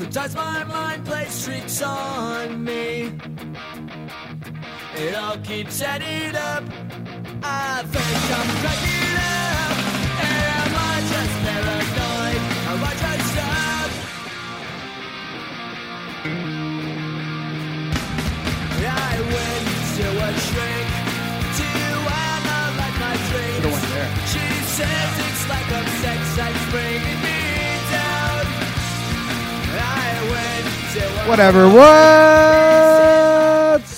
Sometimes my mind plays tricks on me. It all keeps adding up. I think I'm cracking up. Am I just paranoid? Am I just up? I went to a shrink to analyze my dreams. She says it's like a Whatever. What's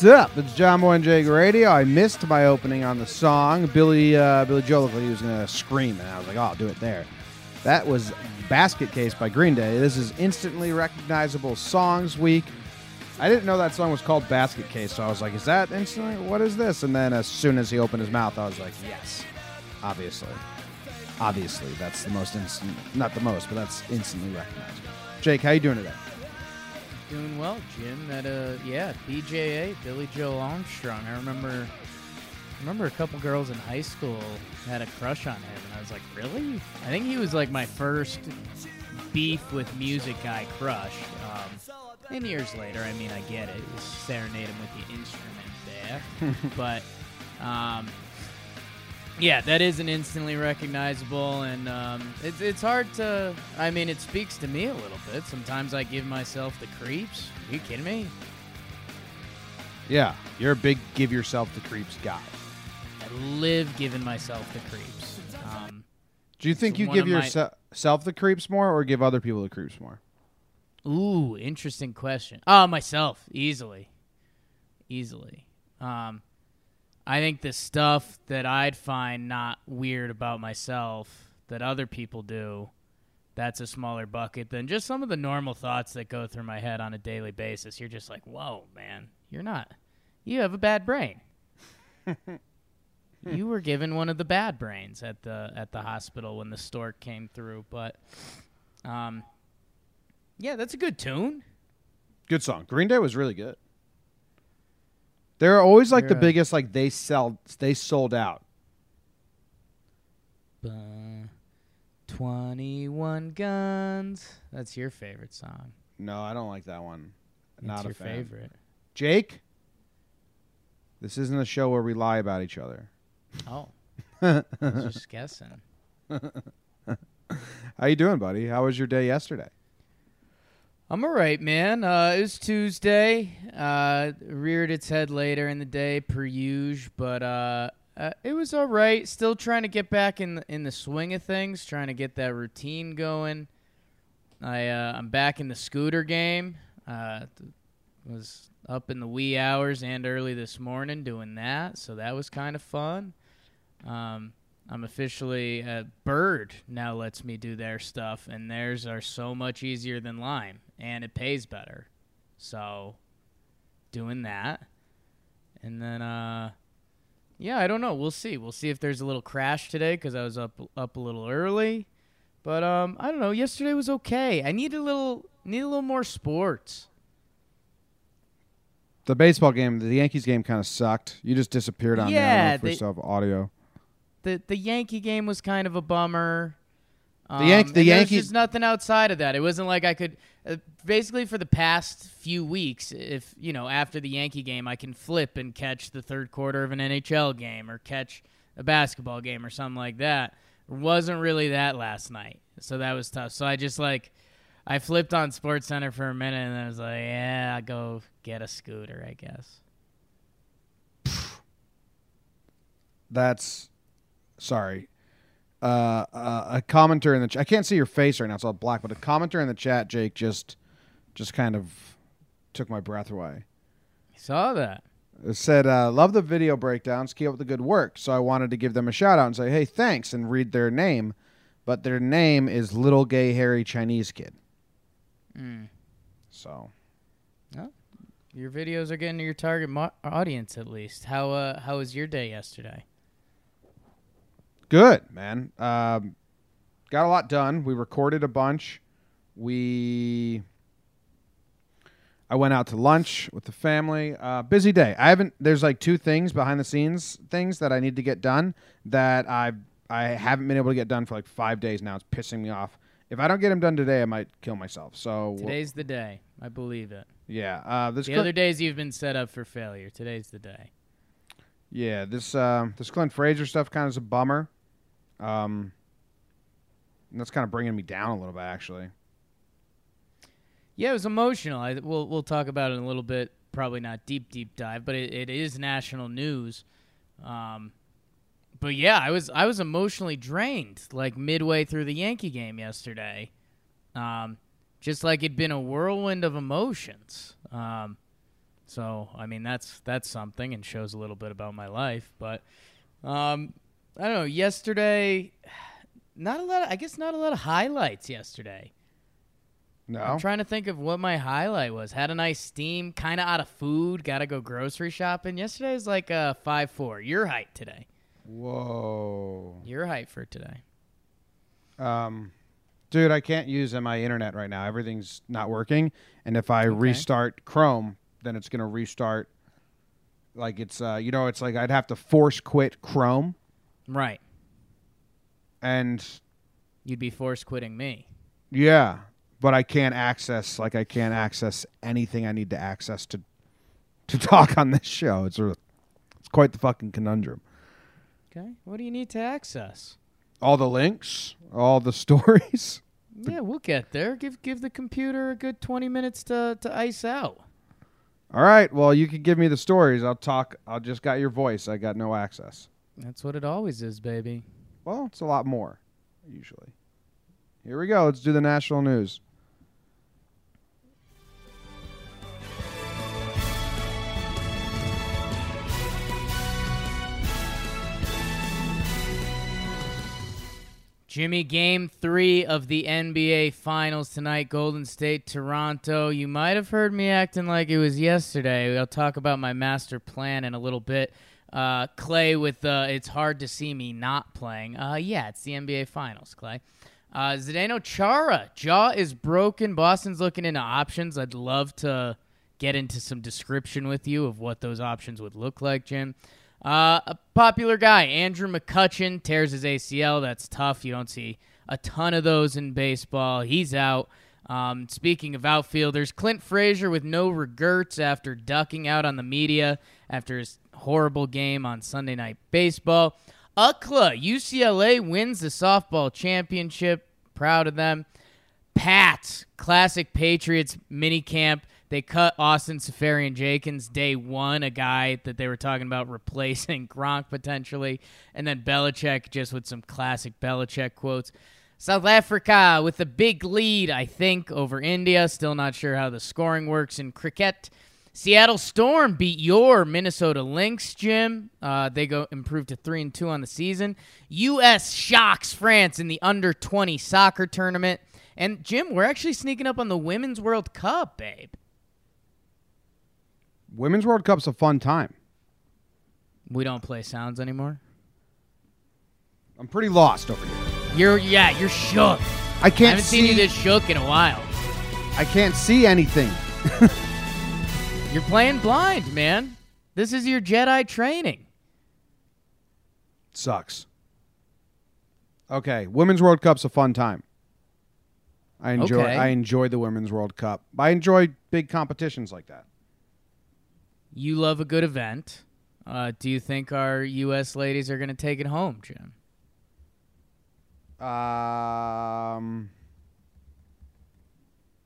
up? It's John Boy and Jake Radio. I missed my opening on the song. Billie uh, Billie Joe looked like he was to scream, and I was like, oh, I'll do it there. That was Basket Case by Green Day. This is instantly recognizable songs week. I didn't know that song was called Basket Case, so I was like, is that instantly? What is this? And then as soon as he opened his mouth, I was like, yes, obviously. Obviously, that's the most instant, not the most, but that's instantly recognizable. Jake, how you doing today? Doing well, Jim. At uh, yeah, BJA, Billie Joe Armstrong. I remember, I remember a couple girls in high school had a crush on him, and I was like, really? I think he was like my first beef with music guy crush. Um, and years later, I mean, I get it. You serenade him with the instrument there, but um, yeah, that isn't instantly recognizable, and um, it's it's hard to. I mean, it speaks to me a little bit. Sometimes I give myself the creeps. Are you kidding me? Yeah, you're a big give yourself the creeps guy. I live giving myself the creeps. Um, Do you think you give of my- yourself the creeps more or give other people the creeps more? ooh, interesting question. Oh, myself, easily, easily. Um, I think the stuff that I'd find not weird about myself that other people do, that's a smaller bucket than just some of the normal thoughts that go through my head on a daily basis. You're just like, whoa, man, you're not. You have a bad brain. you were given one of the bad brains at the at the hospital when the stork came through, but um, yeah, that's a good tune. Good song. Green Day was really good. They're always like the biggest. Like they sell, they sold out. Ba- 21 Guns. That's your favorite song. No, I don't like that one. It's Not your a fan. favorite. Jake, this isn't a show where we lie about each other. Oh. I was just guessing. How you doing, buddy? How was your day yesterday? I'm all right, man. Uh, it was Tuesday. Uh, reared its head later in the day, per usual, but uh, uh, it was all right. Still trying to get back in the, in the swing of things, trying to get that routine going. I uh, I'm back in the scooter game. Uh, was up in the wee hours and early this morning doing that, so that was kind of fun. Um, I'm officially a Bird now lets me do their stuff, and theirs are so much easier than Lime, and it pays better. So, doing that, and then uh, yeah, I don't know. We'll see. We'll see if there's a little crash today because I was up up a little early, but um, I don't know. Yesterday was okay. I need a little need a little more sports. The baseball game, the Yankees game, kind of sucked. You just disappeared on me. I don't know Yeah, if we they- audio. the the Yankee game was kind of a bummer. Um, the and there's Yankees- just nothing outside of that. It wasn't like I could. Uh, basically, for the past few weeks, if you know, after the Yankee game, I can flip and catch the third quarter of an NHL game or catch a basketball game or something like that. It wasn't really that last night, so that was tough. So I just like, I flipped on Sports Center for a minute and I was like, yeah, I'll go get a scooter, I guess. That's sorry. Uh, a commenter in the ch- I can't see your face right now, it's all black. But a commenter in the chat, Jake, just just kind of took my breath away. Saw that. It said, uh, "Love the video breakdowns. Keep up the good work." So I wanted to give them a shout out and say, "Hey, thanks," and read their name. But their name is Little Gay Hairy Chinese Kid. Mm. So yeah. Your videos are getting to your target mo- audience at least. How uh how was your day yesterday? Good, man. Um, got a lot done. We recorded a bunch. We. I went out to lunch with the family. Uh, busy day. I haven't. There's like two things behind the scenes things that I need to get done that I I haven't been able to get done for like five days now. It's pissing me off. If I don't get them done today, I might kill myself. So Today's the day. I believe it. yeah. Uh, this The Clint- other days you've been set up for failure. Today's the day. yeah this uh, this Clint Frazier stuff kind of is a bummer. Um, that's kind of bringing me down a little bit actually. Yeah, it was emotional. I, we'll we'll talk about it in a little bit. Probably not deep deep dive, but it, it is national news. Um, but yeah, I was I was emotionally drained like midway through the Yankee game yesterday. Um, just like it'd been a whirlwind of emotions. Um, so I mean that's that's something and shows a little bit about my life. But um, I don't know. Yesterday, not a lot. Of, I guess not a lot of highlights yesterday. No, I'm trying to think of what my highlight was. Had a nice steam, kind of out of food. Got to go grocery shopping. Yesterday was like a five four. Your height today. Whoa. Your height for today. Um, dude, I can't use my internet right now. Everything's not working, and if I restart Chrome, then it's gonna restart. Like it's uh, you know, it's like I'd have to force quit Chrome, Right. and You'd be forced quitting me. yeah, but I can't access like I can't access anything I need to access to to talk on this show. It's a, it's quite the fucking conundrum. Okay. What do you need to access? All the links, all the stories. Yeah, we'll get there. Give give the computer a good twenty minutes to to ice out. All right, well, you can give me the stories. I'll talk. I'll just got your voice. I got no access. That's what it always is, baby. Well, it's a lot more, usually. Here we go. Let's do the national news. Jimmy, game three of the NBA Finals tonight, Golden State, Toronto. You might have heard me acting like it was yesterday. I'll talk about my master plan in a little bit. Uh, Clay with uh, It's Hard to See Me Not Playing. Uh, yeah, it's the NBA Finals, Clay. Uh, Zdeno Chara, jaw is broken. Boston's looking into options. I'd love to get into some description with you of what those options would look like, Jim. Uh, a popular guy, Andrew McCutchen, tears his ACL. That's tough. You don't see a ton of those in baseball. He's out. Um, speaking of outfielders, Clint Frazier with no regrets after ducking out on the media after his horrible game on Sunday Night Baseball. UCLA, UCLA wins the softball championship. Proud of them. Pats, classic Patriots minicamp. They cut Austin Seferian Jenkins day one, a guy that they were talking about replacing Gronk potentially. And then Belichick just with some classic Belichick quotes. South Africa with a big lead, I think, over India. Still not sure how the scoring works in cricket. Seattle Storm beat your Minnesota Lynx, Jim. Uh, they go improved to three and two on the season. U.S. shocks France in the under twenty soccer tournament. And Jim, we're actually sneaking up on the Women's World Cup, babe. Women's World Cup's a fun time. We don't play sounds anymore. I'm pretty lost over here. You're yeah, you're shook. I I can't haven't see. seen you this shook in a while. I can't see anything. You're playing blind, man. This is your Jedi training. Sucks. Okay, Women's World Cup's a fun time. I enjoy. Okay. I enjoy the Women's World Cup. I enjoy big competitions like that. You love a good event. Uh, do you think our U.S. ladies are going to take it home, Jim? Um,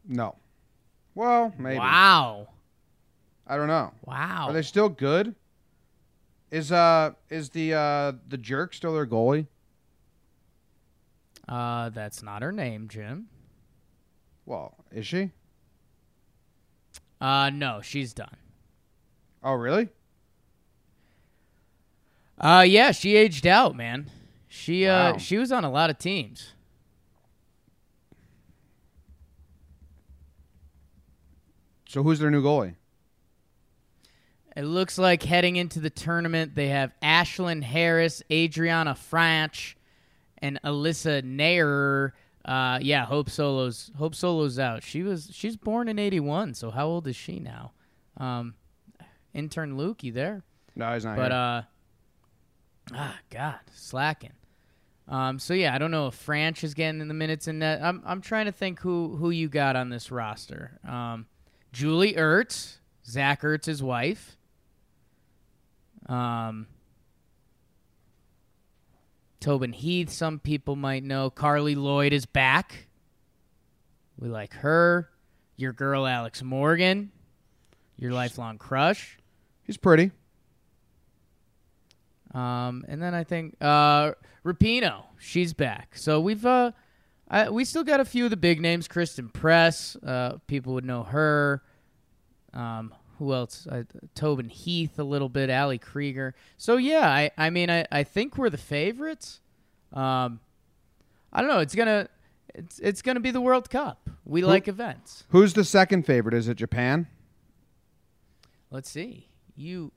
No. Well, maybe. Wow. I don't know. Wow. Are they still good? Is uh is the uh the jerk still their goalie? uh, that's not her name, Jim. Well, is she? Uh, no, she's done. Oh, really? Uh, yeah, she aged out, man. She uh, she was on a lot of teams. So who's their new goalie? It looks like heading into the tournament, they have Ashlyn Harris, Adrianna Franch, and Alyssa Naeher. Uh, yeah, Hope Solo's Hope Solo's out. She was she's born in '81, so how old is she now? Um, intern Luke, you there? No, he's not But here. uh, ah, God, slacking. Um, so yeah, I don't know if Franch is getting in the minutes in that. I'm I'm trying to think who who you got on this roster. Um, Julie Ertz, Zach Ertz's wife. Um, Tobin Heath, some people might know. Carli Lloyd is back. We like her. Your girl Alex Morgan, your lifelong crush. he's pretty. Um, and then I think uh, Rapinoe, she's back. So we've uh, I, we still got a few of the big names. Christen Press, uh, people would know her. Um, who else? Uh, Tobin Heath, a little bit. Ali Krieger. So yeah, I, I mean, I, I think we're the favorites. Um, I don't know. It's gonna it's it's gonna be the World Cup. We like events. Who's the second favorite? Is it Japan? Let's see. You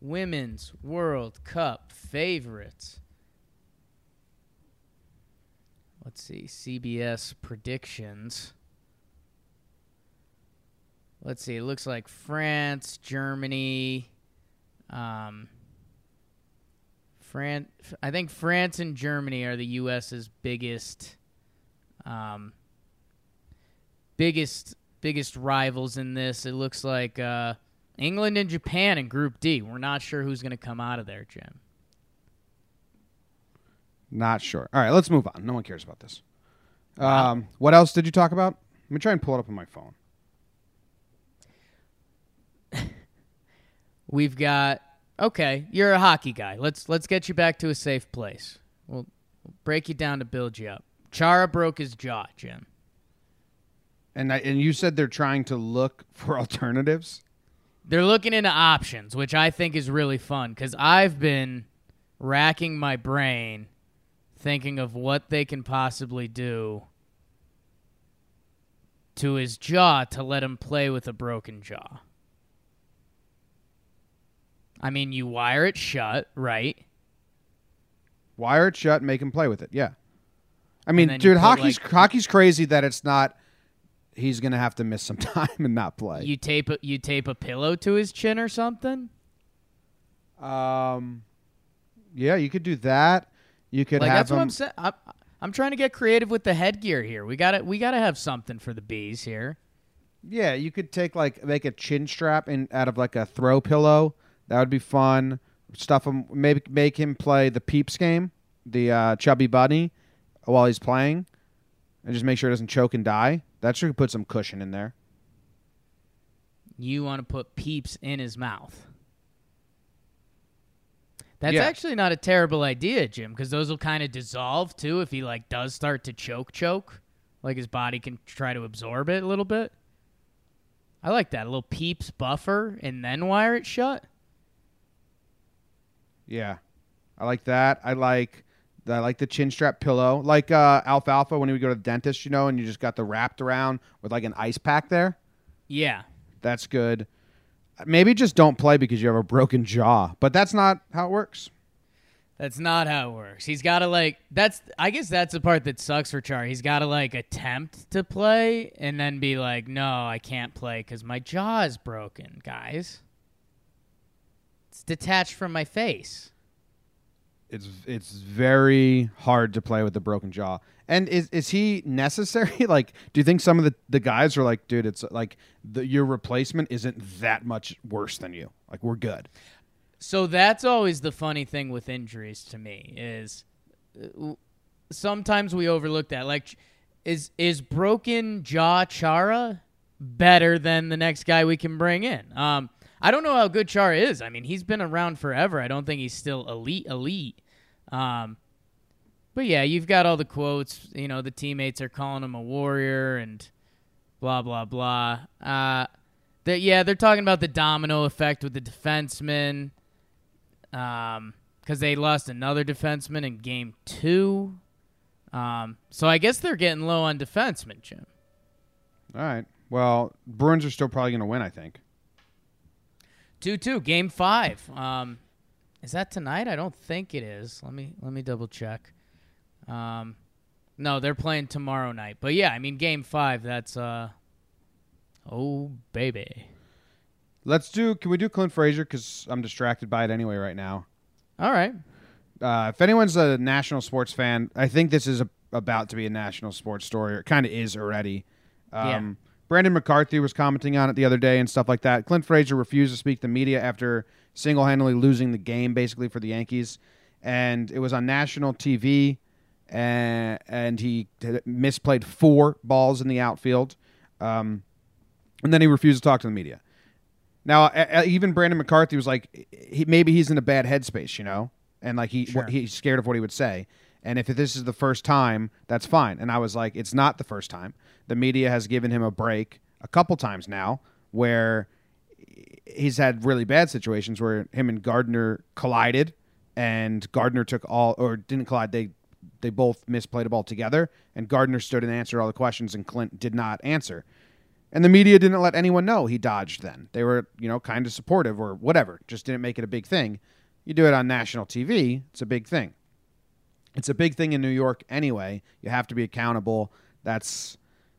women's World Cup favorites. Let's see. CBS predictions. Let's see. It looks like France, Germany, um, Fran- I think France and Germany are the U.S.'s biggest, um, biggest, biggest rivals in this. It looks like uh, England and Japan in Group D. We're not sure who's going to come out of there, Jim. Not sure. All right, let's move on. No one cares about this. Um, what else did you talk about? Let me try and pull it up on my phone. We've got okay. You're a hockey guy. Let's let's get you back to a safe place. We'll, we'll break you down to build you up. Chara broke his jaw, Jim. And I, and you said they're trying to look for alternatives. They're looking into options, which I think is really fun because I've been racking my brain thinking of what they can possibly do to his jaw to let him play with a broken jaw. I mean, you wire it shut, right? Wire it shut, make him play with it. Yeah. I mean, dude, hockey's like- hockey's crazy that it's not. He's gonna have to miss some time and not play. You tape a, you tape a pillow to his chin or something. um, yeah, you could do that. You could Like have that's him. what I'm saying. I'm, I'm trying to get creative with the headgear here. We got to we got to have something for the bees here. Yeah, you could take like make a chin strap in out of like a throw pillow. That would be fun. Stuff him, maybe make him play the Peeps game, the uh, Chubby Bunny, while he's playing, and just make sure he doesn't choke and die. That should put some cushion in there. You want to put peeps in his mouth. That's Yeah. actually not a terrible idea, Jim, because those will kind of dissolve too if he like does start to choke choke. Like his body can try to absorb it a little bit. I like that. A little peeps buffer and then wire it shut. Yeah, I like that. I like I like the chin strap pillow, like uh, Alfalfa when he would go to the dentist, you know, and you just got the wrapped around with like an ice pack there. Yeah. That's good. Maybe just don't play because you have a broken jaw, but that's not how it works. That's not how it works. He's got to like that's I guess that's the part that sucks for Char. He's got to like attempt to play and then be like, "No, I can't play cuz my jaw is broken, guys." It's detached from my face. It's it's very hard to play with a broken jaw. And is is he necessary? like, do you think some of the, the guys are like, dude, it's like the, your replacement isn't that much worse than you. Like, we're good. So that's always the funny thing with injuries to me is uh, sometimes we overlook that. Like is is broken jaw Chara better than the next guy we can bring in? Um, I don't know how good Char is. I mean, he's been around forever. I don't think he's still elite, elite. Um, but yeah, you've got all the quotes. You know, the teammates are calling him a warrior and blah blah blah. Uh, that yeah, they're talking about the domino effect with the defensemen. Um, because they lost another defenseman in game two. Um, so I guess they're getting low on defensemen, Jim. All right. Well, Bruins are still probably going to win, I think. Two two, game five. Um, is that tonight? I don't think it is. Let me let me double check. Um, no, they're playing tomorrow night. But yeah, I mean, game five. That's uh, oh baby. Let's do. Can we do Clint Frazier? Because I'm distracted by it anyway right now. All right. Uh, if anyone's a national sports fan, I think this is a, about to be a national sports story. Or it kind of is already. Um, Yeah. Brandon McCarthy was commenting on it the other day and stuff like that. Clint Frazier refused to speak to the media after single handedly losing the game, basically for the Yankees, and it was on national TV. And, and he misplayed four balls in the outfield, um, and then he refused to talk to the media. Now, a- a- even Brandon McCarthy was like, he, maybe he's in a bad headspace, you know, and like he Sure. he's scared of what he would say. And if this is the first time, that's fine. And I was like, it's not the first time. The media has given him a break a couple times now, where he's had really bad situations where him and Gardner collided, and Gardner took all or didn't collide. They they both misplayed a ball together, and Gardner stood and answered all the questions, and Clint did not answer. And the media didn't let anyone know he dodged then. They were, you know, kind of supportive or whatever, just didn't make it a big thing. You do it on national TV, it's a big thing. It's a big thing in New York anyway. You have to be accountable. That's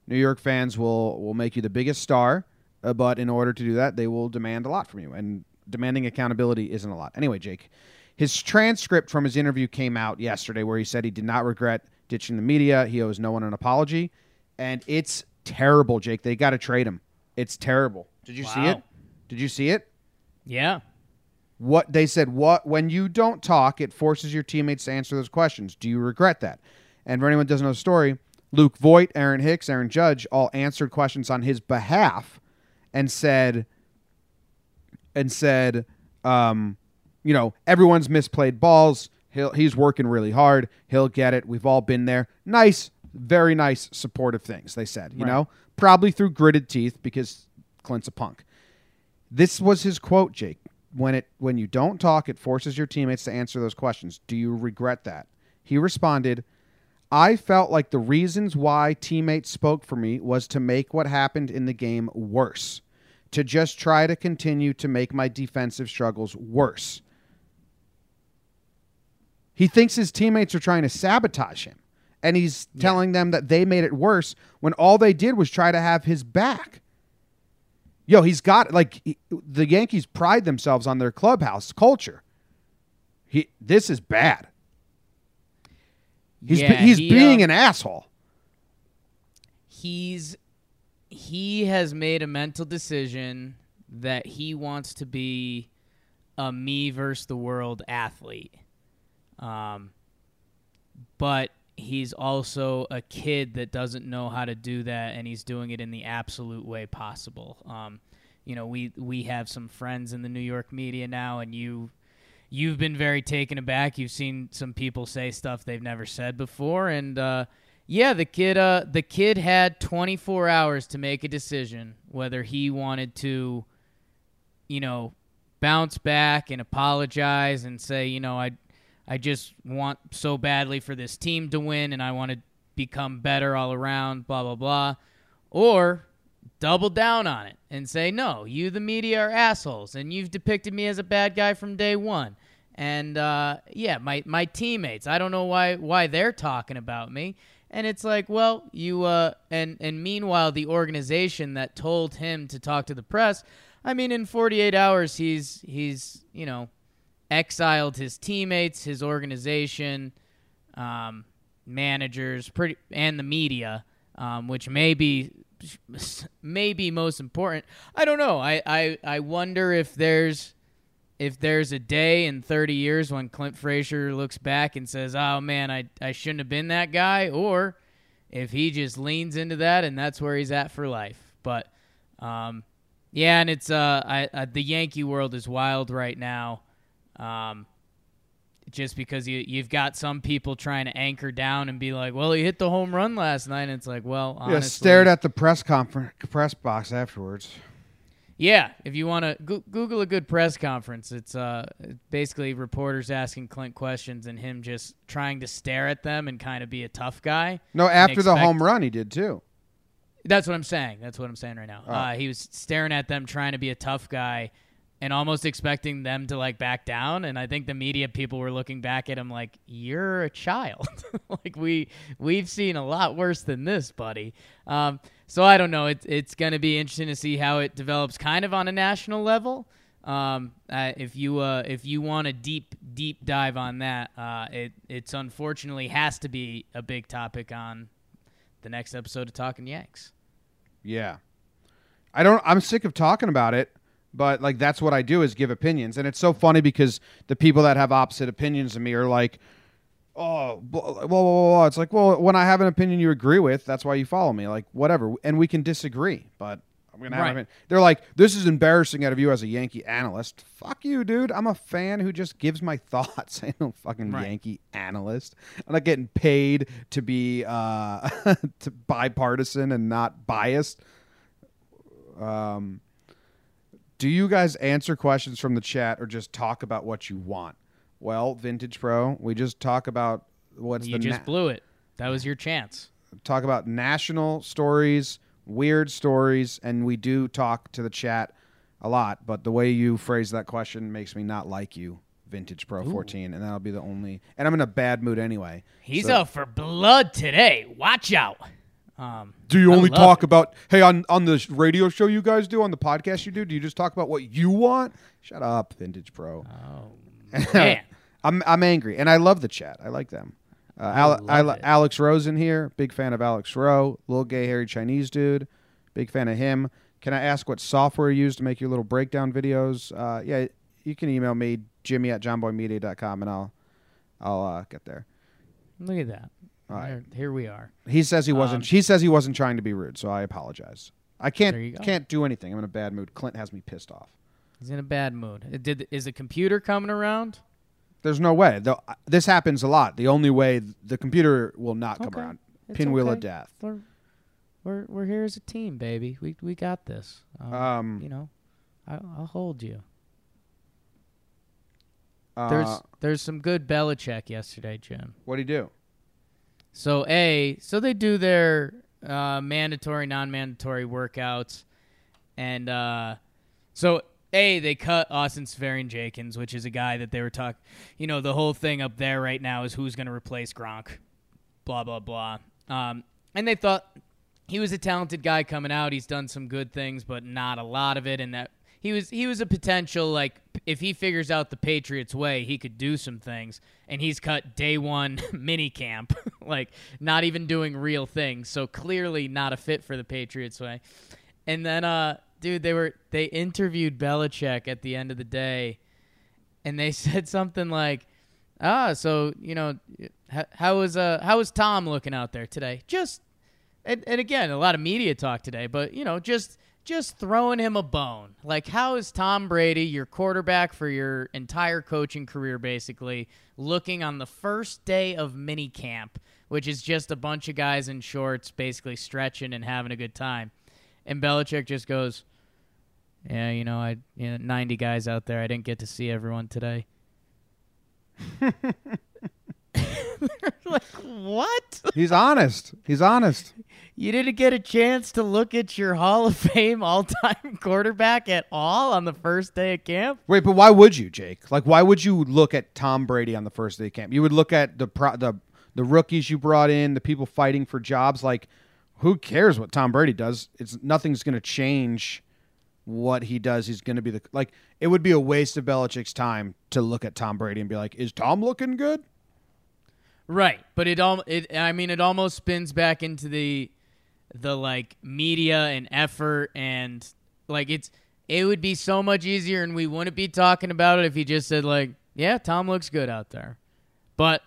New York fans will will make you the biggest star, uh, but in order to do that, they will demand a lot from you and demanding accountability isn't a lot. Anyway, Jake, his transcript from his interview came out yesterday where he said he did not regret ditching the media. He owes no one an apology, and it's terrible, Jake. They got to trade him. It's terrible. Did you see it? Did you see it? Yeah. What they said, what when you don't talk, it forces your teammates to answer those questions. Do you regret that? And for anyone who doesn't know the story, Luke Voit, Aaron Hicks, Aaron Judge all answered questions on his behalf and said and said, um, you know, everyone's misplayed balls. He'll, he's working really hard. He'll get it. We've all been there. Nice, very nice, supportive things. They said, you Right. know, probably through gritted teeth because Clint's a punk. This was his quote, Jake. When it when you don't talk, it forces your teammates to answer those questions. Do you regret that? He responded, I felt like the reasons why teammates spoke for me was to make what happened in the game worse, to just try to continue to make my defensive struggles worse. He thinks his teammates are trying to sabotage him, and he's telling them that they made it worse when all they did was try to have his back. Yo, he's got like he- the Yankees pride themselves on their clubhouse culture. He this is bad. He's Yeah, he's he, being uh, an asshole. he's he has made a mental decision that he wants to be a me versus the world athlete. Um, but he's also a kid that doesn't know how to do that, and he's doing it in the absolute way possible. Um, you know, we we have some friends in the New York media now, and you you've been very taken aback. You've seen some people say stuff they've never said before, and uh, yeah, the kid uh, the kid had 24 hours to make a decision whether he wanted to, you know, bounce back and apologize and say, you know, I I just want so badly for this team to win, and I want to become better all around. Blah blah blah, or double down on it and say, no, you, the media, are assholes, and you've depicted me as a bad guy from day one. And uh, yeah, my my teammates, I don't know why why they're talking about me. And it's like, well, you uh, and and meanwhile, the organization that told him to talk to the press, I mean, in 48 hours, he's he's you know exiled his teammates, his organization, um, managers, pretty, and the media, um, which may be most important. I don't know. I, I, I wonder if there's if there's a day in 30 years when Clint Frazier looks back and says, "Oh man, I I shouldn't have been that guy," or if he just leans into that and that's where he's at for life. But um, yeah, and it's uh, I, uh, the Yankee world is wild right now. Um, just because you you've got some people trying to anchor down and be like, well, he hit the home run last night. And it's like, well, honestly, yeah, stared at the press conference press box afterwards. Yeah, if you want to go- Google a good press conference, it's uh basically reporters asking Clint questions and him just trying to stare at them and kind of be a tough guy. No, after the home run, he did too. That's what I'm saying. That's what I'm saying right now. Oh. Uh, he was staring at them, trying to be a tough guy, and almost expecting them to like back down. And I think the media people were looking back at him like, "You're a child. like we we've seen a lot worse than this, buddy." Um, so I don't know. It's it's going to be interesting to see how it develops, kind of on a national level. Um, uh, if you uh, if you want a deep deep dive on that, uh, it it's unfortunately has to be a big topic on the next episode of Talking Yanks. Yeah. I don't I'm sick of talking about it, but like that's what I do is give opinions. And it's so funny because the people that have opposite opinions of me are like, "Oh, blah, blah, blah, blah, blah." it's like, "Well, when I have an opinion you agree with, that's why you follow me." Like, whatever. And we can disagree, but I'm going to have Right. an- They're like, "This is embarrassing out of you as a Yankee analyst." Fuck you, dude. I'm a fan who just gives my thoughts. I no fucking Right. Yankee analyst. I'm not getting paid to be uh to bipartisan and not biased. Um, do you guys answer questions from the chat or just talk about what you want? Well, Vintage Pro, we just talk about what's you the just na- blew it. That was your chance. talk about national stories, weird stories, and we do talk to the chat a lot. But the way you phrase that question makes me not like you, Vintage Pro 14, and that'll be the only. And I'm in a bad mood anyway. He's so- out for blood today. Watch out. Um, Do you I only talk it. about hey on on the radio show you guys do on the podcast you do? Do you just talk about what you want? Shut up, Vintage Pro. oh man, I'm I'm angry, and I love the chat. I like them. Uh, Al- I li- Alex Rose in here, big fan of Alex Rowe, little gay hairy Chinese dude, big fan of him. Can I ask what software you use to make your little breakdown videos? Uh, yeah, you can email me Jimmy at johnboymedia.com, and I'll I'll uh, get there. look at that. All right. Here, here we are. He says he wasn't. Um, he says he wasn't trying to be rude, so I apologize. I can't can't do anything. I'm in a bad mood. Clint has me pissed off. He's in a bad mood. Did is the computer coming around? There's no way. The, this happens a lot. The only way the computer will not come Okay. around. It's Pinwheel of death. We're we're we're here as a team, baby. We we got this. Um, Um, you know, I, I'll hold you. Uh, There's there's some good Belichick yesterday, Jim. what do you do? So a so they do their uh, mandatory, non-mandatory workouts, and uh, so a they cut Austin Seferian Jenkins, which is a guy that they were talking. You know, the whole thing up there right now is who's going to replace Gronk, blah blah blah. Um, and they thought he was a talented guy coming out. He's done some good things, but not a lot of it. And that he was he was a potential like if he figures out the Patriots way, he could do some things. And he's cut day one mini camp, like not even doing real things. So clearly not a fit for the Patriots way. And then, uh, dude, they were they interviewed Belichick at the end of the day, and they said something like, "Ah, so you know, how, was uh how was Tom looking out there today? Just and, and again, a lot of media talk today, but you know, just just throwing him a bone. Like, how is Tom Brady, your quarterback for your entire coaching career, basically looking on the first day of mini camp, which is just a bunch of guys in shorts, basically stretching and having a good time? And Belichick just goes, "Yeah, you know, I you know, 90 guys out there. I didn't get to see everyone today." like what? He's honest. He's honest. You didn't get a chance to look at your Hall of Fame all-time quarterback at all on the first day of camp? Wait, but why would you, Jake? Like, why would you look at Tom Brady on the first day of camp? You would look at the pro- the the rookies you brought in, the people fighting for jobs. Like, who cares what Tom Brady does? It's nothing's going to change what he does. He's going to be the like. It would be a waste of Belichick's time to look at Tom Brady and be like, "Is Tom looking good?" Right, but it all it I mean it almost spins back into the the like media and effort and like it's it would be so much easier and we wouldn't be talking about it if he just said like, "Yeah, Tom looks good out there." But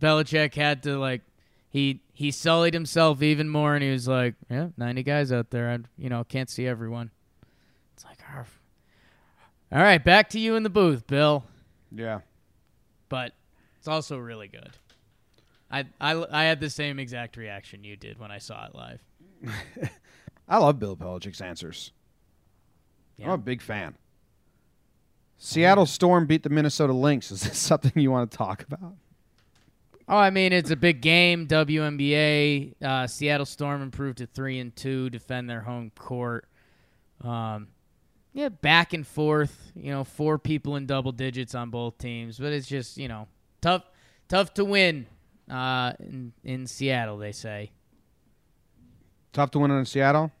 Belichick had to like he he sullied himself even more, and he was like, "Yeah, ninety guys out there. I you know can't see everyone." It's like, "Arf." all right, back to you in the booth, Bill. Yeah. But it's also really good. I I I had the same exact reaction you did when I saw it live. I love Bill Belichick's answers. I'm a big fan. Seattle Storm beat the Minnesota Lynx. Is this something you want to talk about? Oh, I mean, it's a big game. WNBA. Uh, Seattle Storm improved to three and two, defend their home court. Um, yeah, back and forth. You know, four people in double digits on both teams, but it's just you know tough, tough to win. Uh, in in Seattle, they say. Tough to win in Seattle.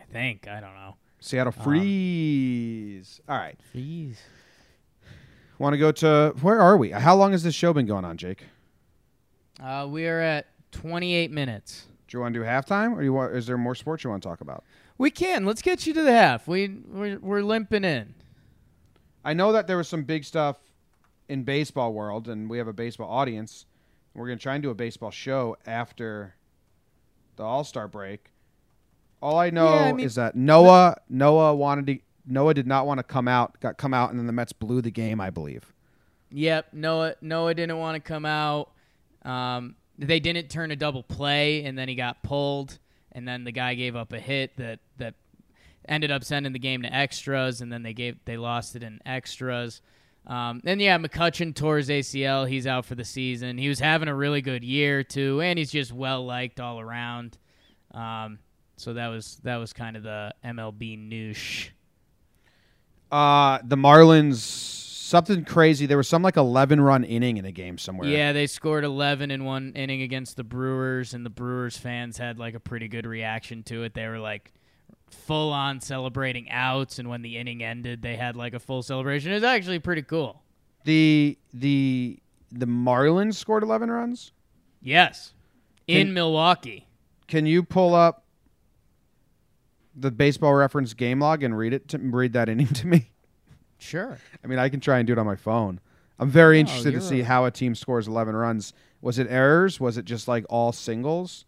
I think I don't know. Seattle freeze. All right. Freeze. Want to go to where are we? How long has this show been going on, Jake? Uh, we are at 28 minutes. Do you want to do halftime, or you want? Is there more sports you want to talk about? We can. Let's get you to the half. We we're, we're limping in. I know that there was some big stuff in baseball world, and we have a baseball audience. We're gonna try and do a baseball show after the All Star break. All I know Yeah, I mean- is that Noah Noah wanted to Noah did not want to come out, got come out, and then the Mets blew the game. I believe. Yep. Noah Noah didn't want to come out. Um, they didn't turn a double play, and then he got pulled, and then the guy gave up a hit that that ended up sending the game to extras, and then they gave they lost it in extras. Um, and yeah, McCutchen tore his ACL. He's out for the season. He was having a really good year too, and he's just well liked all around. Um, so that was that was kind of the MLB news. Uh the Marlins something crazy. There was some like eleven run inning in a game somewhere. Yeah, they scored 11 in one inning against the Brewers, and the Brewers fans had like a pretty good reaction to it. They were like full on celebrating outs, and when the inning ended, they had like a full celebration. It was actually pretty cool. The the the Marlins scored eleven runs. Yes, in Can- Milwaukee. Can you pull up the baseball reference game log and read it to read that inning to me? Sure. I mean, I can try and do it on my phone. I'm very No, interested to see a- how a team scores 11 runs. Was it errors? Was it just like all singles?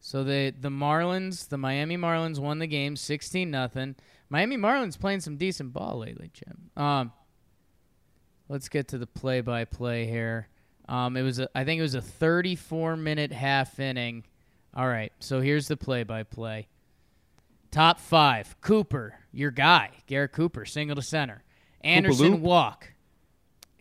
So the the Marlins, the Miami Marlins won the game 16 nothing. Miami Marlins playing some decent ball lately, Jim. Um let's get to the play by play here. Um it was a, I think it was a 34 minute half inning. All right. So here's the play by play. Top 5. Cooper, your guy, Garrett Cooper, single to center. Anderson walk.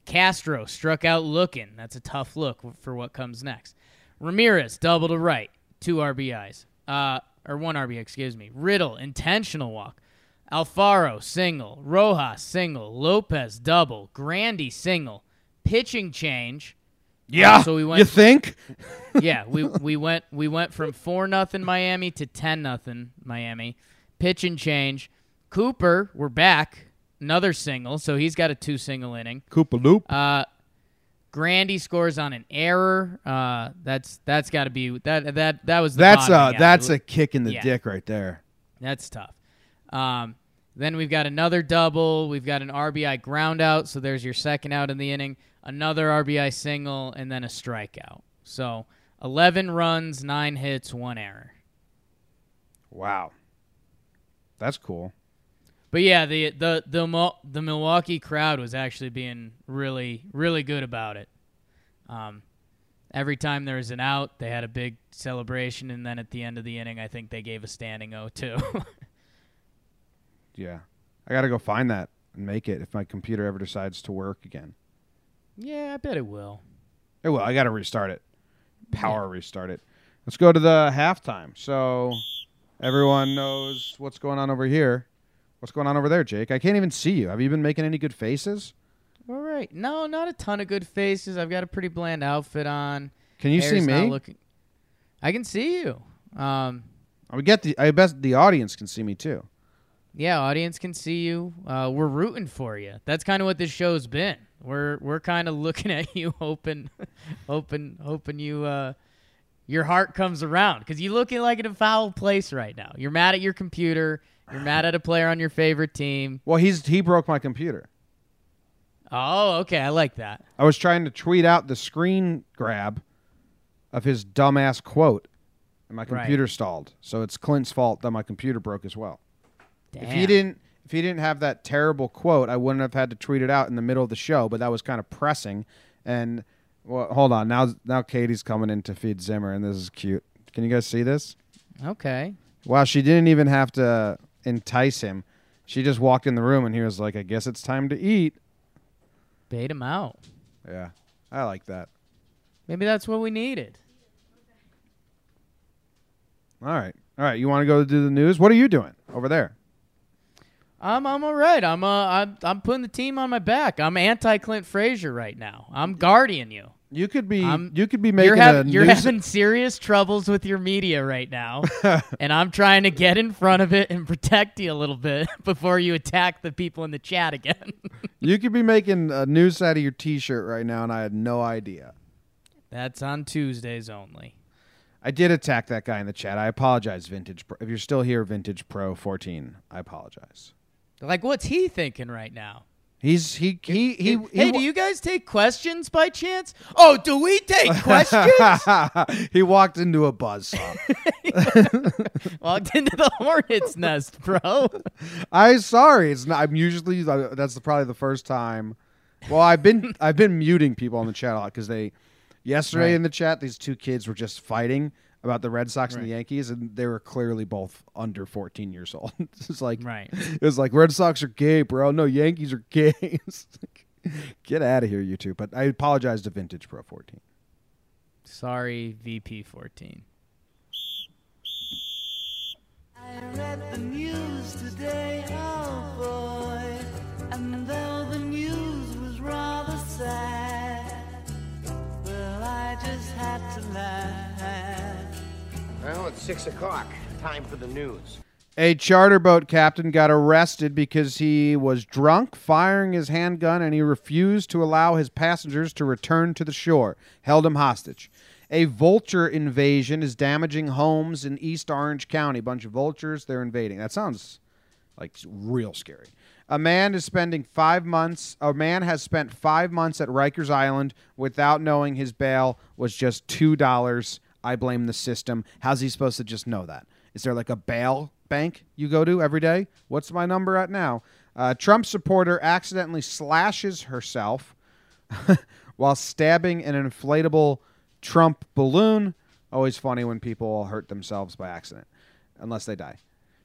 Castro struck out looking. That's a tough look for what comes next. Ramirez double to right, two RBIs, uh, or one RBI, excuse me. Riddle intentional walk. Alfaro single, Rojas single, Lopez double, Grandy single, pitching change. Yeah. so we went- You think? yeah, we we went we went from four nothing Miami to ten nothing Miami. Pitch and change. Cooper, we're back. Another single, so he's got a two single inning. Cooper Loop. Uh, Grandy scores on an error. Uh, that's that's got to be that that that was the That's a that's a kick in the Yeah. dick right there. That's tough. Um, then we've got another double. We've got an RBI ground out, so there's your second out in the inning. Another RBI single, and then a strikeout. So 11 runs, nine hits, one error. Wow. That's cool. But yeah, the the the the Milwaukee crowd was actually being really really good about it. Um, every time there was an out, they had a big celebration, and then at the end of the inning, I think they gave a standing O too. Yeah. I got to go find that and make it if my computer ever decides to work again. yeah, I bet it will. It will. I got to restart it. Power restart it. Let's go to the halftime. So everyone knows what's going on over here. What's going on over there, Jake? I can't even see you. Have you been making any good faces? All right, no, not a ton of good faces. I've got a pretty bland outfit on. Can you see Hair's not me? looking- I can see you. Um, I get the. I bet the audience can see me too. yeah, audience can see you. Uh, we're rooting for you. That's kind of what this show's been. We're we're kind of looking at you, hoping, hoping, hoping you uh, your heart comes around because you looking like in a foul place right now. You're mad at your computer. You're mad at a player on your favorite team. Well, he's he broke my computer. Oh, okay, I like that. I was trying to tweet out the screen grab, of his dumbass quote, and my Right. computer stalled. So it's Clint's fault that my computer broke as well. Damn. If he didn't, if he didn't have that terrible quote, I wouldn't have had to tweet it out in the middle of the show. But that was kind of pressing. And well, hold on, now now Katie's coming in to feed Zimmer, and this is cute. Can you guys see this? Okay. Wow, she didn't even have to entice him. She just walked in the room, and he was like, "I guess it's time to eat." Bait him out. Yeah, I like that. Maybe that's what we needed. All right, all right. You want to go do the news? What are you doing over there? I'm I'm all right. I'm uh I'm, I'm putting the team on my back. I'm anti Clint Frazier right now. I'm guarding you. You could be. I'm- you could be making You're, you're having serious troubles with your media right now, and I'm trying to get in front of it and protect you a little bit before you attack the people in the chat again. You could be making a news out of your T-shirt right now, and I had no idea. That's on Tuesdays only. I did attack that guy in the chat. I apologize, Vintage. Pro. If you're still here, Vintage Pro 14, I apologize. Like, what's he thinking right now? He's he he he. hey, he do you guys take questions by chance? Oh, do we take questions? he walked into a buzzsaw. Walked into the hornet's nest, bro. I'm sorry. It's not. I'm usually uh, that's the, probably the first time. Well, I've been I've been muting people on the chat a lot because they yesterday Right. in the chat these two kids were just fighting about the Red Sox and the Yankees, and they were clearly both under 14 years old. it's like Right. it was like Red Sox are gay, bro. No, Yankees are gay. Like, Get out of here, you two. But I apologize to Vintage Pro 14. Sorry, VP 14. I read the news today, oh boy. And though the news was rather sad, well, I just had to laugh. Well, it's six o'clock. Time for the news. A charter boat captain got arrested because he was drunk, firing his handgun, and he refused to allow his passengers to return to the shore, held him hostage. A vulture invasion is damaging homes in East Orange County. bunch of vultures, they're invading. That sounds like real scary. A man is spending five months. A man has spent five months at Rikers Island without knowing his bail was just two dollars. I blame the system. How's he supposed to just know that? Is there like a bail bank you go to every day? What's my number at now? Uh, Trump supporter accidentally slashes herself while stabbing an inflatable Trump balloon. Always funny when people hurt themselves by accident, unless they die.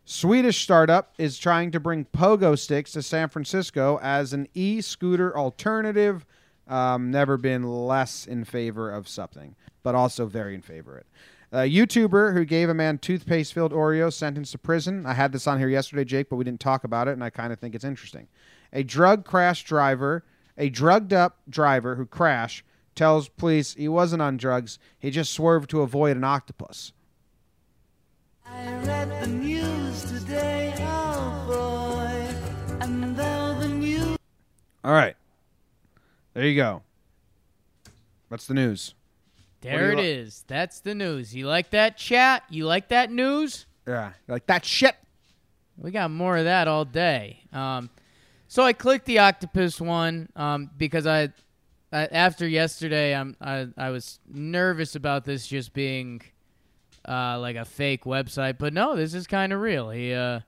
Swedish startup is trying to bring pogo sticks to San Francisco as an e scooter alternative. Um, never been less in favor of something, but also very in favor of it. A YouTuber who gave a man toothpaste filled Oreos sentenced to prison. I had this on here yesterday, Jake, but we didn't talk about it, and I kind of think it's interesting. A drug crash driver, a drugged up driver who crashed, tells police he wasn't on drugs. He just swerved to avoid an octopus. I read the news today, oh boy. And though the news All right. There you go. What's the news? There it you is. That's the news. You like that chat? You like that news? Yeah. Like that shit. We got more of that all day. Um, so I clicked the octopus one um, because I, I after yesterday I'm I, I was nervous about this just being uh, like a fake website, but no, this is kind of real. He uh,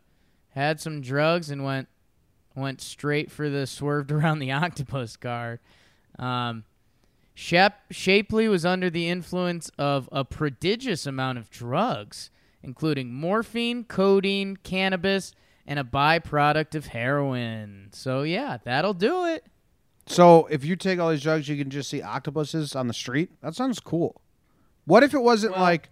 had some drugs and went went straight for the swerved around the octopus card. Um, Shep- Shapley was under the influence of a prodigious amount of drugs, including morphine, codeine, cannabis, and a byproduct of heroin. So, yeah, that'll do it. So if you take all these drugs, you can just see octopuses on the street. That sounds cool. What if it wasn't like?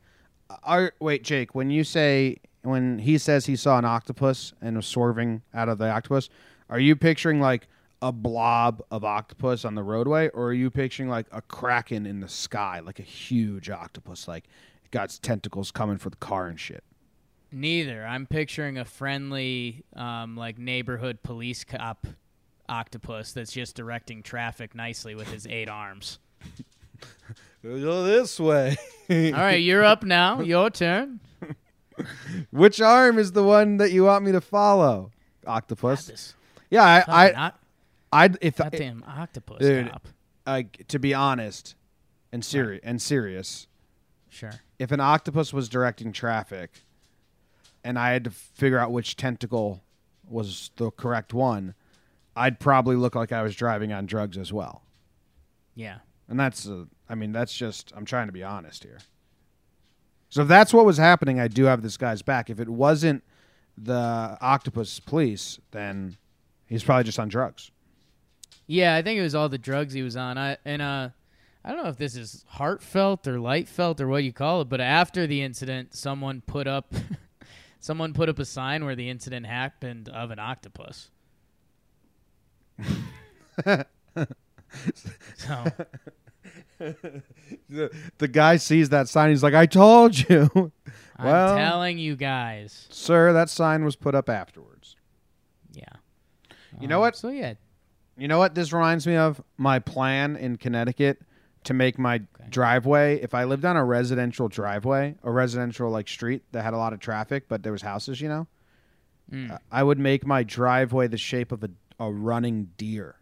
Are, wait, Jake. When you say when he says he saw an octopus and was swerving out of the octopus, are you picturing like a blob of octopus on the roadway, or are you picturing like a kraken in the sky, like a huge octopus, like it got its tentacles coming for the car and shit? Neither. I'm picturing a friendly, um, like neighborhood police cop octopus that's just directing traffic nicely with his eight arms. Go this way. All right, you're up now. Your turn. Which arm is the one that you want me to follow? Octopus. Yeah, I, I, oc- I'd if I, goddamn octopus Dude. cop. like to be honest and serious and serious, Sure. if an octopus was directing traffic and I had to figure out which tentacle was the correct one, I'd probably look like I was driving on drugs as well. Yeah. And that's, uh, I mean, that's just, I'm trying to be honest here. So if that's what was happening, I do have this guy's back. If it wasn't the octopus police, then he's probably just on drugs. Yeah, I think it was all the drugs he was on. I and uh I don't know if this is heartfelt or light felt or what you call it, but after the incident, someone put up someone put up a sign where the incident happened of an octopus. so The, the guy sees that sign. He's like, I told you. well, I'm telling you guys. sir, that sign was put up afterwards. You know Um, what? So yeah. You know what this reminds me of? My plan in Connecticut to make my driveway. If I lived on a residential driveway, a residential like street that had a lot of traffic, but there was houses, you know, Mm. I would make my driveway the shape of a, a running deer.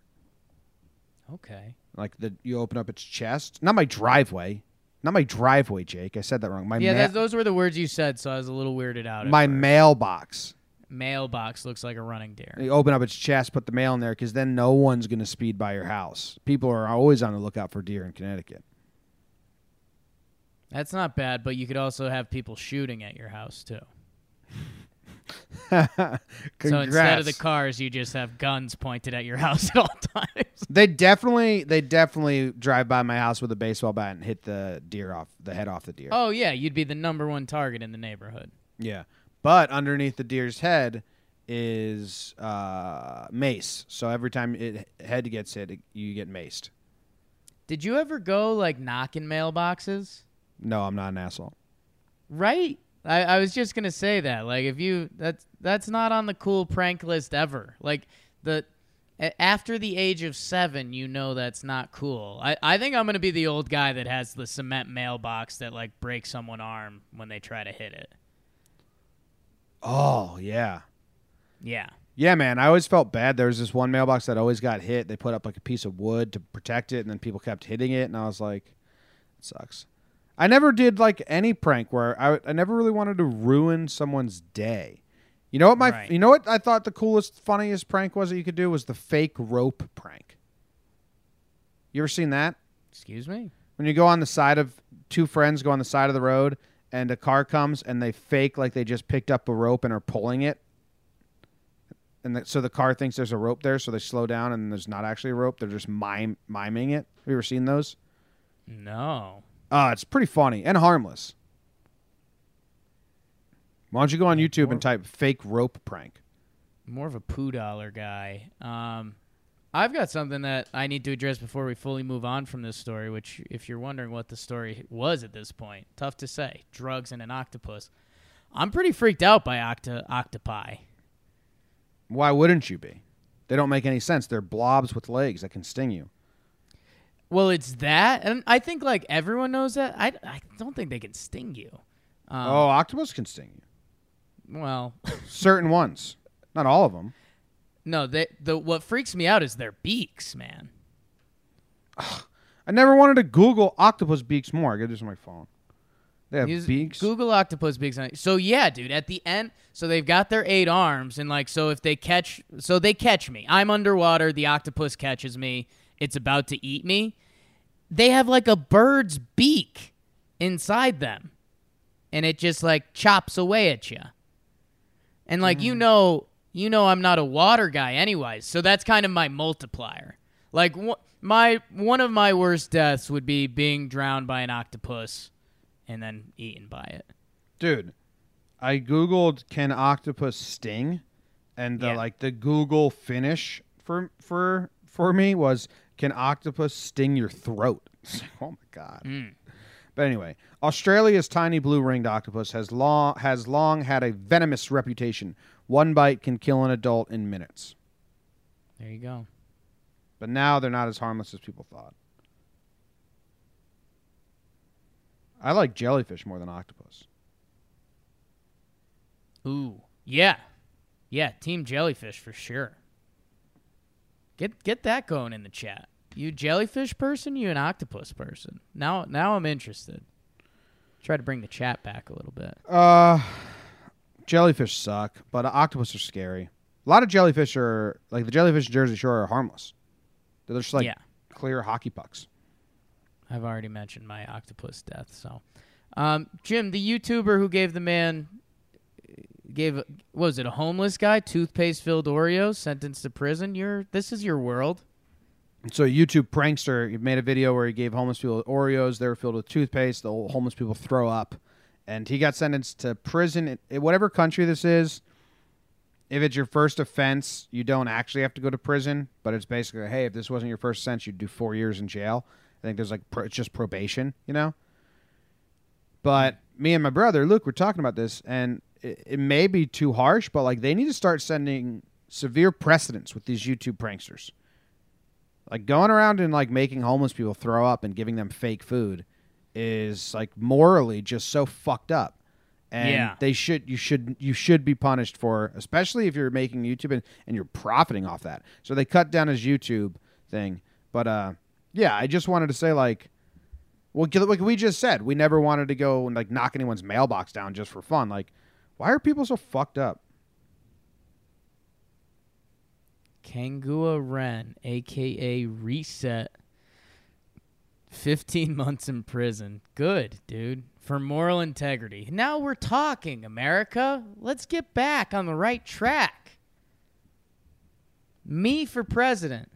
Okay. Like the you open up its chest. Not my driveway. Not my driveway, Jake. I said that wrong. My yeah, ma- those were the words you said, so I was a little weirded out. my first. mailbox. Mailbox looks like a running deer. You open up its chest, put the mail in there, because then no one's going to speed by your house. People are always on the lookout for deer in Connecticut. That's not bad, but you could also have people shooting at your house too. So instead of the cars, you just have guns pointed at your house at all times. they definitely, they definitely drive by my house with a baseball bat and hit the deer off the head off the deer. Oh yeah, you'd be the number one target in the neighborhood. Yeah, but underneath the deer's head is uh, mace. So every time it head gets hit, it, you get maced. Did you ever go like knocking mailboxes? No, I'm not an asshole. Right. I, I was just gonna say that. Like, if you that's that's not on the cool prank list ever. Like the after the age of seven, you know that's not cool. I, I think I'm gonna be the old guy that has the cement mailbox that like breaks someone's arm when they try to hit it. Oh yeah. Yeah. Yeah, man. I always felt bad. There was this one mailbox that always got hit. They put up like a piece of wood to protect it, and then people kept hitting it, and I was like, "It sucks." I never did like any prank where I, I never really wanted to ruin someone's day. You know what my Right. you know what I thought the coolest, funniest prank was that you could do was the fake rope prank. You ever seen that? Excuse me. When you go on the side of two friends go on the side of the road and a car comes and they fake like they just picked up a rope and are pulling it. And the, so the car thinks there's a rope there, so they slow down and there's not actually a rope. They're just mime, miming it. Have you ever seen those? No. Uh, it's pretty funny and harmless. Why don't you go on YouTube and type fake rope prank? More of a poo dollar guy. Um, I've got something that I need to address before we fully move on from this story. Which, if you're wondering what the story was at this point, tough to say. Drugs and an octopus. I'm pretty freaked out by octa- octopi. Why wouldn't you be? They don't make any sense. They're blobs with legs that can sting you. Well, it's that, and I think like everyone knows that. I, I don't think they can sting you. Um, oh, octopus can sting you. well, Certain ones, not all of them. No. They, the what freaks me out is their beaks, man. I never wanted to Google octopus beaks more. I got this on my phone. They have Use- beaks. Google octopus beaks. On So yeah, dude. At the end, so they've got their eight arms, and like, so if they catch, so they catch me. I'm underwater. The octopus catches me. It's about to eat me. They have like a bird's beak inside them, and it just like chops away at you. And like you mm. know, you know, I'm not a water guy, anyways. So that's kind of my multiplier. Like wh- my one of my worst deaths would be being drowned by an octopus and then eaten by it. Dude, I googled can octopus sting, and the Yeah. like the Google finish for for for me was can octopus sting your throat? Oh my god. Hmm. But anyway, Australia's tiny blue ringed octopus has long has long had a venomous reputation. One bite can kill an adult in minutes. There you go. But now they're not as harmless as people thought. I like jellyfish more than octopus. Ooh, yeah, yeah. Team jellyfish for sure. Get get that going in the chat. You jellyfish person, you an octopus person. Now now I'm interested. Try to bring the chat back a little bit. Uh, jellyfish suck, but octopus are scary. A lot of jellyfish are like the jellyfish in Jersey Shore are harmless. They're just like yeah, clear hockey pucks. I've already mentioned my octopus death. So, um, Jim, the YouTuber who gave the man gave what was it a homeless guy toothpaste filled Oreos sentenced to prison? You're this is your world. So a YouTube prankster made a video where he gave homeless people Oreos. They were filled with toothpaste. The homeless people throw up, and he got sentenced to prison in, whatever country this is. If it's your first offense, you don't actually have to go to prison, but it's basically, hey, if this wasn't your first offense, you'd do four years in jail. I think there's like pro- it's just probation, you know. But me and my brother Luke were talking about this, and it, it may be too harsh, but like they need to start sending severe precedents with these YouTube pranksters. Like going around and like making homeless people throw up and giving them fake food is like morally just so fucked up. And Yeah. they should you should you should be punished for especially if you're making YouTube and, and you're profiting off that. So they cut down his YouTube thing. But uh yeah, I just wanted to say like well like we just said, we never wanted to go and like knock anyone's mailbox down just for fun. Like why are people so fucked up? Kanghua Ren, aka Reset. 15 months in prison. Good, dude. For moral integrity. Now we're talking, America. Let's get back on the right track. Me for president.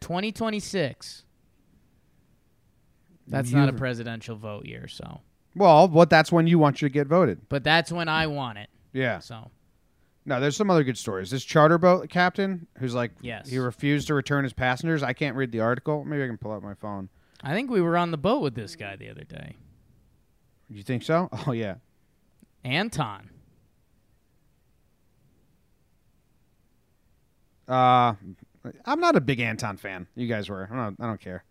2026. That's not a presidential vote year, so. Well, but that's when you want you to get voted. But that's when I want it. Yeah. So, No, there's some other good stories. This charter boat captain who's like, Yes. he refused to return his passengers. I can't read the article. Maybe I can pull out my phone. I think we were on the boat with this guy the other day. You think so? Oh yeah. Anton. Uh, I'm not a big Anton fan. You guys were. I don't. I don't care.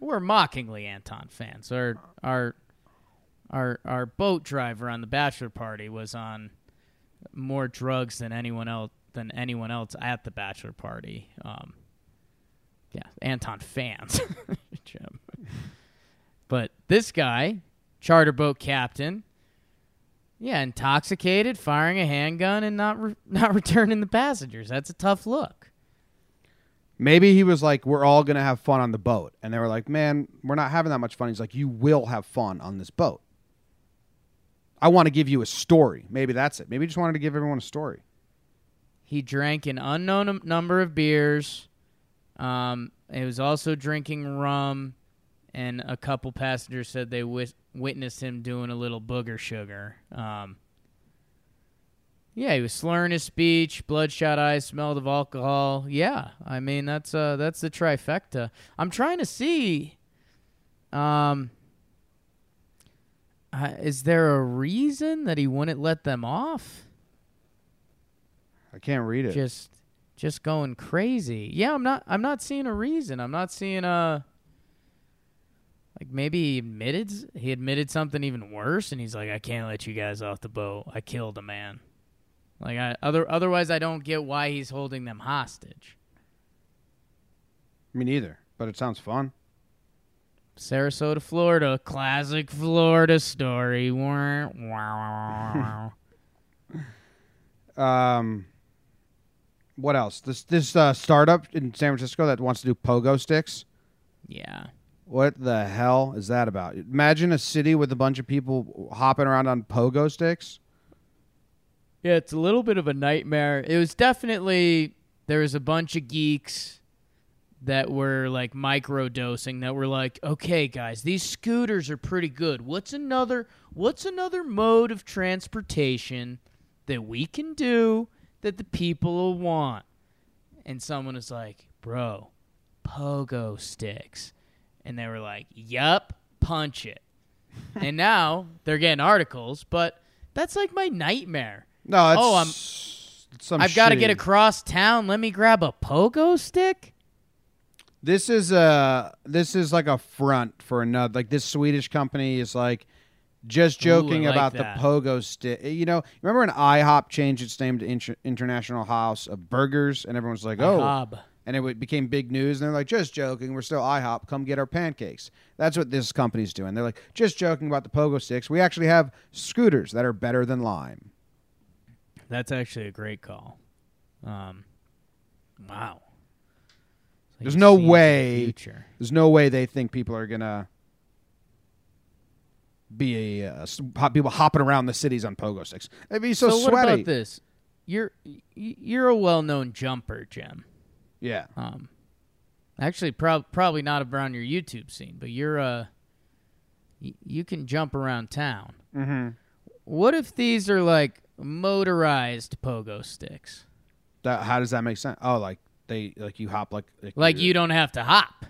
We're mockingly Anton fans. Our our our our boat driver on the bachelor party was on more drugs than anyone else than anyone else at the bachelor party. Um, yeah, Anton fans, Jim. But this guy, charter boat captain, yeah, intoxicated, firing a handgun, and not re- not returning the passengers. That's a tough look. Maybe he was like, "We're all gonna have fun on the boat," and they were like, "Man, we're not having that much fun." He's like, "You will have fun on this boat." I want to give you a story. Maybe that's it. Maybe he just wanted to give everyone a story. He drank an unknown number of beers. Um, he was also drinking rum, and a couple passengers said they witnessed him doing a little booger sugar. Um, yeah, he was slurring his speech, bloodshot eyes, smelled of alcohol. Yeah, I mean that's uh that's the trifecta. I'm trying to see. Um, uh, is there a reason that he wouldn't let them off? I can't read it. just just going crazy. Yeah, I'm not I'm not seeing a reason. I'm not seeing a like maybe he admitted he admitted something even worse and he's like I can't let you guys off the boat. I killed a man. Like I other otherwise I don't get why he's holding them hostage. Me neither. But it sounds fun. Sarasota, Florida, classic Florida story. Um, what else? This this uh, startup in San Francisco that wants to do pogo sticks. yeah. What the hell is that about? Imagine a city with a bunch of people hopping around on pogo sticks. Yeah, it's a little bit of a nightmare. It was definitely there was a bunch of geeks that were like micro dosing that were like, "Okay, guys, these scooters are pretty good. What's another what's another mode of transportation that we can do that the people will want?" And someone was like, "Bro, pogo sticks." And they were like, "Yup, punch it." and now they're getting articles, but that's like my nightmare. No, it's Oh, i'm some i've got to get across town. Let me grab a pogo stick. This is a this is like a front for another. Like this Swedish company is like just Ooh, joking like about that. the pogo stick. You know, remember when IHOP changed its name to Inter- International House of Burgers, and everyone's like, "Oh, and it w- became big news. And they're like, just joking. We're still IHOP. Come get our pancakes. That's what this company's doing. They're like, just joking about the pogo sticks. We actually have scooters that are better than Lime. That's actually a great call. Um, wow. There's no sees the way- There's no way they think people are gonna be a uh, people hopping around the cities on pogo sticks. They'd be so, what sweaty. about this? You're you're a well-known jumper, Jim. Yeah. Um, actually, prob- probably not around your YouTube scene, but you're uh, y- you can jump around town. Mm-hmm. What if these are like motorized pogo sticks? That, how does that make sense? Oh, like they like you hop like Like you're- you don't have to hop.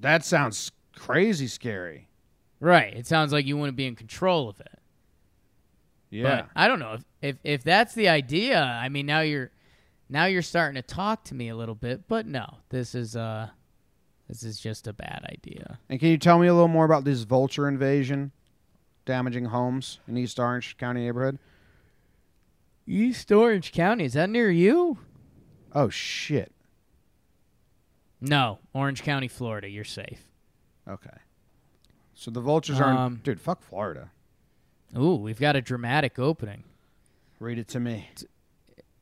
That sounds crazy scary. Right. It sounds like you want to be in control of it. Yeah. But I don't know if, if if that's the idea. I mean, now you're now you're starting to talk to me a little bit. But no, this is uh this is just a bad idea. and can you tell me a little more about this vulture invasion damaging homes in East Orange County neighborhood? East Orange County is that near you? Oh shit. No, Orange County, Florida. You're safe. Okay. So the vultures aren't Um, dude, fuck Florida. Ooh, we've got a dramatic opening. Read it to me.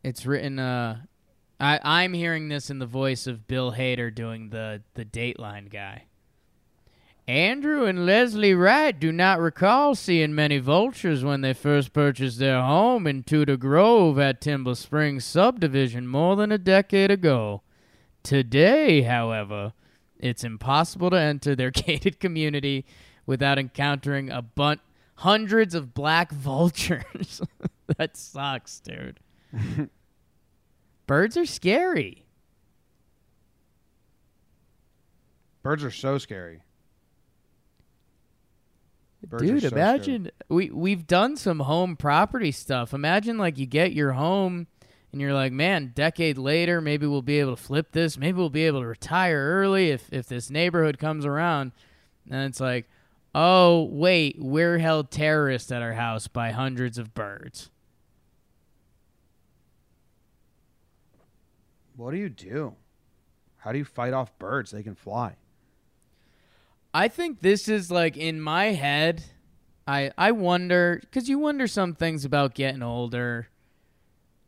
It's written. Uh, I I'm hearing this in the voice of Bill Hader doing the the Dateline guy. Andrew and Leslie Wright do not recall seeing many vultures when they first purchased their home in Tudor Grove at Timber Springs subdivision more than a decade ago. Today, however, it's impossible to enter their gated community without encountering a bunt hundreds of black vultures. that sucks, dude. Birds are scary. Birds are so scary. Birds Dude, so imagine we we've done some home property stuff. Imagine like you get your home and you're like, man, decade later, maybe we'll be able to flip this. Maybe we'll be able to retire early if if this neighborhood comes around. And it's like, oh wait, we're held terrorists at our house by hundreds of birds. What do you do? How do you fight off birds? They can fly. I think this is like in my head. I I wonder because you wonder some things about getting older,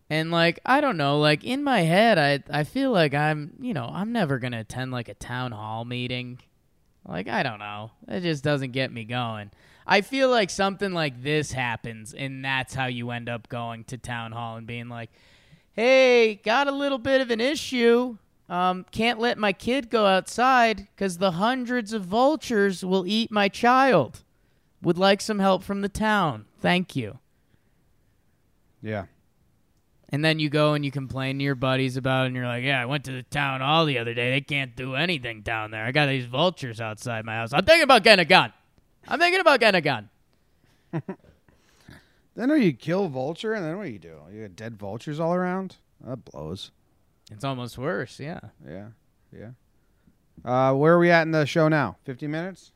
and like I don't know, like in my head, I I feel like I'm you know I'm never gonna attend like a town hall meeting. Like I don't know, it just doesn't get me going. I feel like something like this happens, and that's how you end up going to town hall and being like, "Hey, got a little bit of an issue." Um, can't let my kid go outside because the hundreds of vultures will eat my child. Would like some help from the town. Thank you. Yeah. And then you go and you complain to your buddies about it, and you're like, Yeah, I went to the town hall the other day. They can't do anything down there. I got these vultures outside my house. I'm thinking about getting a gun. I'm thinking about getting a gun. Then you kill a vulture, and then what do you do? You got dead vultures all around. That blows. It's almost worse, yeah. Yeah, yeah. Uh, where are we at in the show now? Fifty minutes.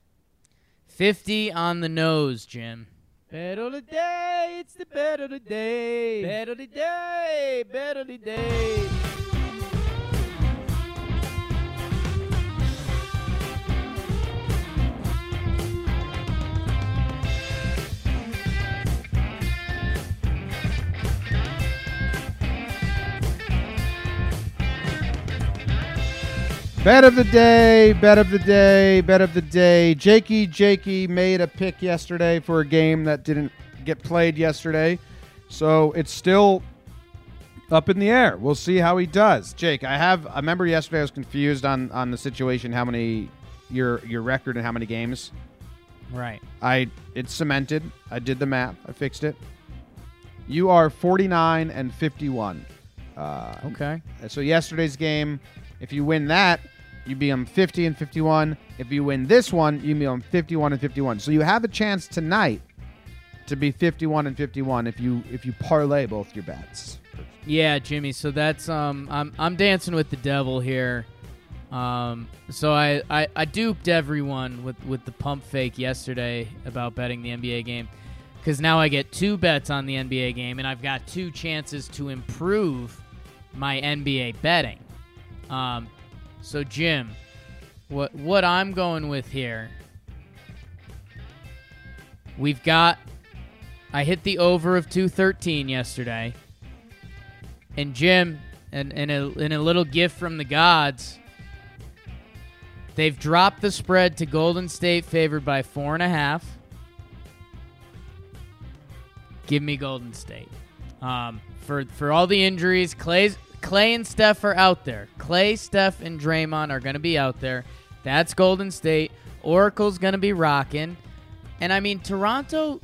50 on the nose, Jim. Better the day, it's the better the day. Better the day, better the Bet of the day, bet of the day, bet of the day. Jakey Jakey made a pick yesterday for a game that didn't get played yesterday. So it's still up in the air. We'll see how he does. Jake, I have I remember yesterday I was confused on on the situation how many your your record and how many games. Right. I it's cemented. I did the math. I fixed it. You are 49 and 51. Uh, Okay. so yesterday's game, if you win that, you be on 50 and 51. If you win this one, you be on 51 and 51. So you have a chance tonight to be 51 and 51 if you if you parlay both your bets. Yeah, Jimmy. So that's um, I'm I'm dancing with the devil here. Um, so I, I I duped everyone with with the pump fake yesterday about betting the NBA game, because now I get two bets on the NBA game, and I've got two chances to improve my NBA betting. Um, so Jim, what what I'm going with here? We've got. I hit the over of 213 yesterday, and Jim, and in a in a little gift from the gods, they've dropped the spread to Golden State favored by four and a half. Give me Golden State. Um, for for all the injuries, Clay's Clay and Steph are out there. Clay, Steph, and Draymond are going to be out there. That's Golden State. Oracle's going to be rocking. And I mean, Toronto,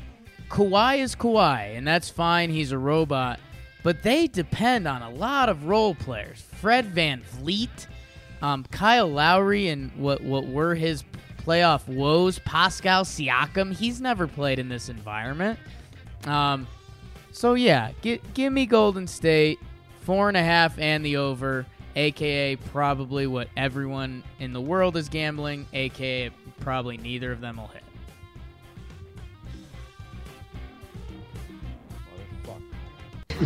Kawhi is Kawhi, and that's fine. He's a robot. But they depend on a lot of role players. Fred Van Vliet, um, Kyle Lowry, and what, what were his playoff woes. Pascal Siakam, he's never played in this environment. Um, so, yeah, gi- give me Golden State, four and a half and the over, aka probably what everyone in the world is gambling, aka probably neither of them will hit.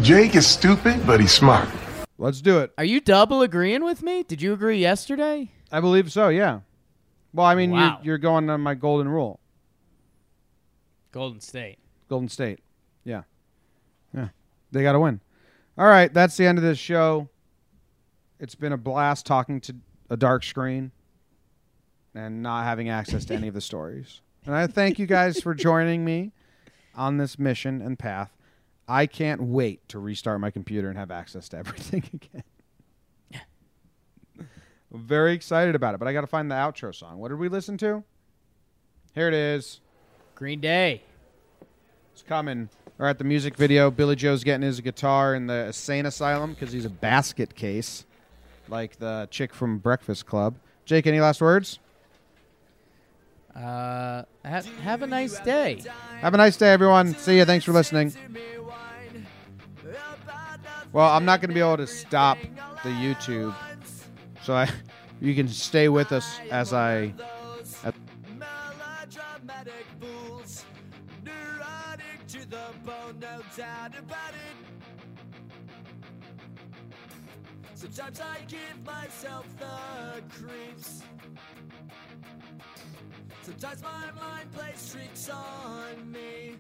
Jake is stupid, but he's smart. Let's do it. Are you double agreeing with me? Did you agree yesterday? I believe so. Yeah. Well, I mean, Wow. you're, you're going on my golden rule. Golden State. Golden State. Yeah. Yeah. They got to win. All right. That's the end of this show. It's been a blast talking to a dark screen and not having access to any of the stories. And I thank you guys for joining me on this mission and path. I can't wait to restart my computer and have access to everything again. I'm very excited about it, but I got to find the outro song. What did we listen to? Here it is. Green Day. It's coming. Or at the music video, Billie Joe's getting his guitar in the insane asylum because he's a basket case, like the chick from Breakfast Club. Jake, any last words? Uh, have, have a nice day. Have a nice day, everyone. See you. Thanks for listening. Well, I'm not going to be able to stop the YouTube, so I, you can stay with us as I. bone, no doubt about it. Sometimes I give myself the creeps. Sometimes my mind plays tricks on me.